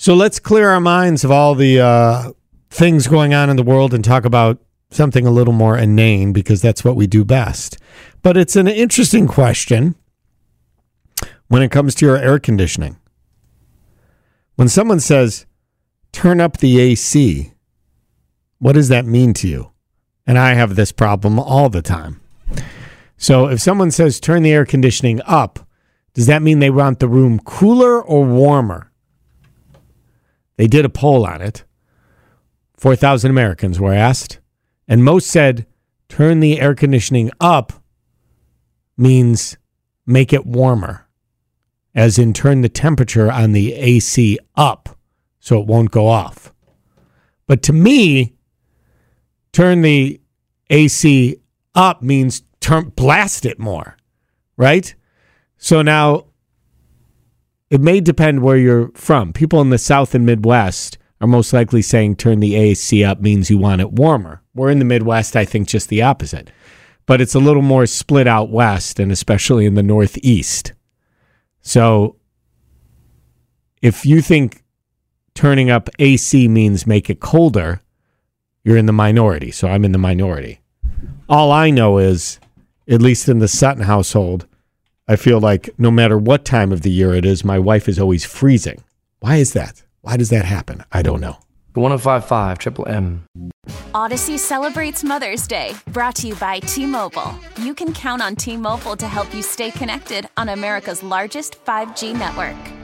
So let's clear our minds of all the uh, things going on in the world and talk about something a little more inane because that's what we do best. But it's an interesting question when it comes to your air conditioning. When someone says, turn up the AC, what does that mean to you? And I have this problem all the time. So if someone says, turn the air conditioning up, does that mean they want the room cooler or warmer? They did a poll on it. 4,000 Americans were asked, and most said, turn the air conditioning up means make it warmer, as in turn the temperature on the AC up so it won't go off. But to me, turn the AC up means turn blast it more, right? So now it may depend where you're from. People in the South and Midwest are most likely saying turn the AC up means you want it warmer. We're in the Midwest, I think just the opposite. But it's a little more split out west and especially in the Northeast. So if you think turning up AC means make it colder, you're in the minority. So I'm in the minority. All I know is, at least in the Sutton household, I feel like no matter what time of the year it is, my wife is always freezing. Why is that? Why does that happen? I don't know. 1055 Triple M. Audacy celebrates Mother's Day, brought to you by T Mobile. You can count on T Mobile to help you stay connected on America's largest 5G network.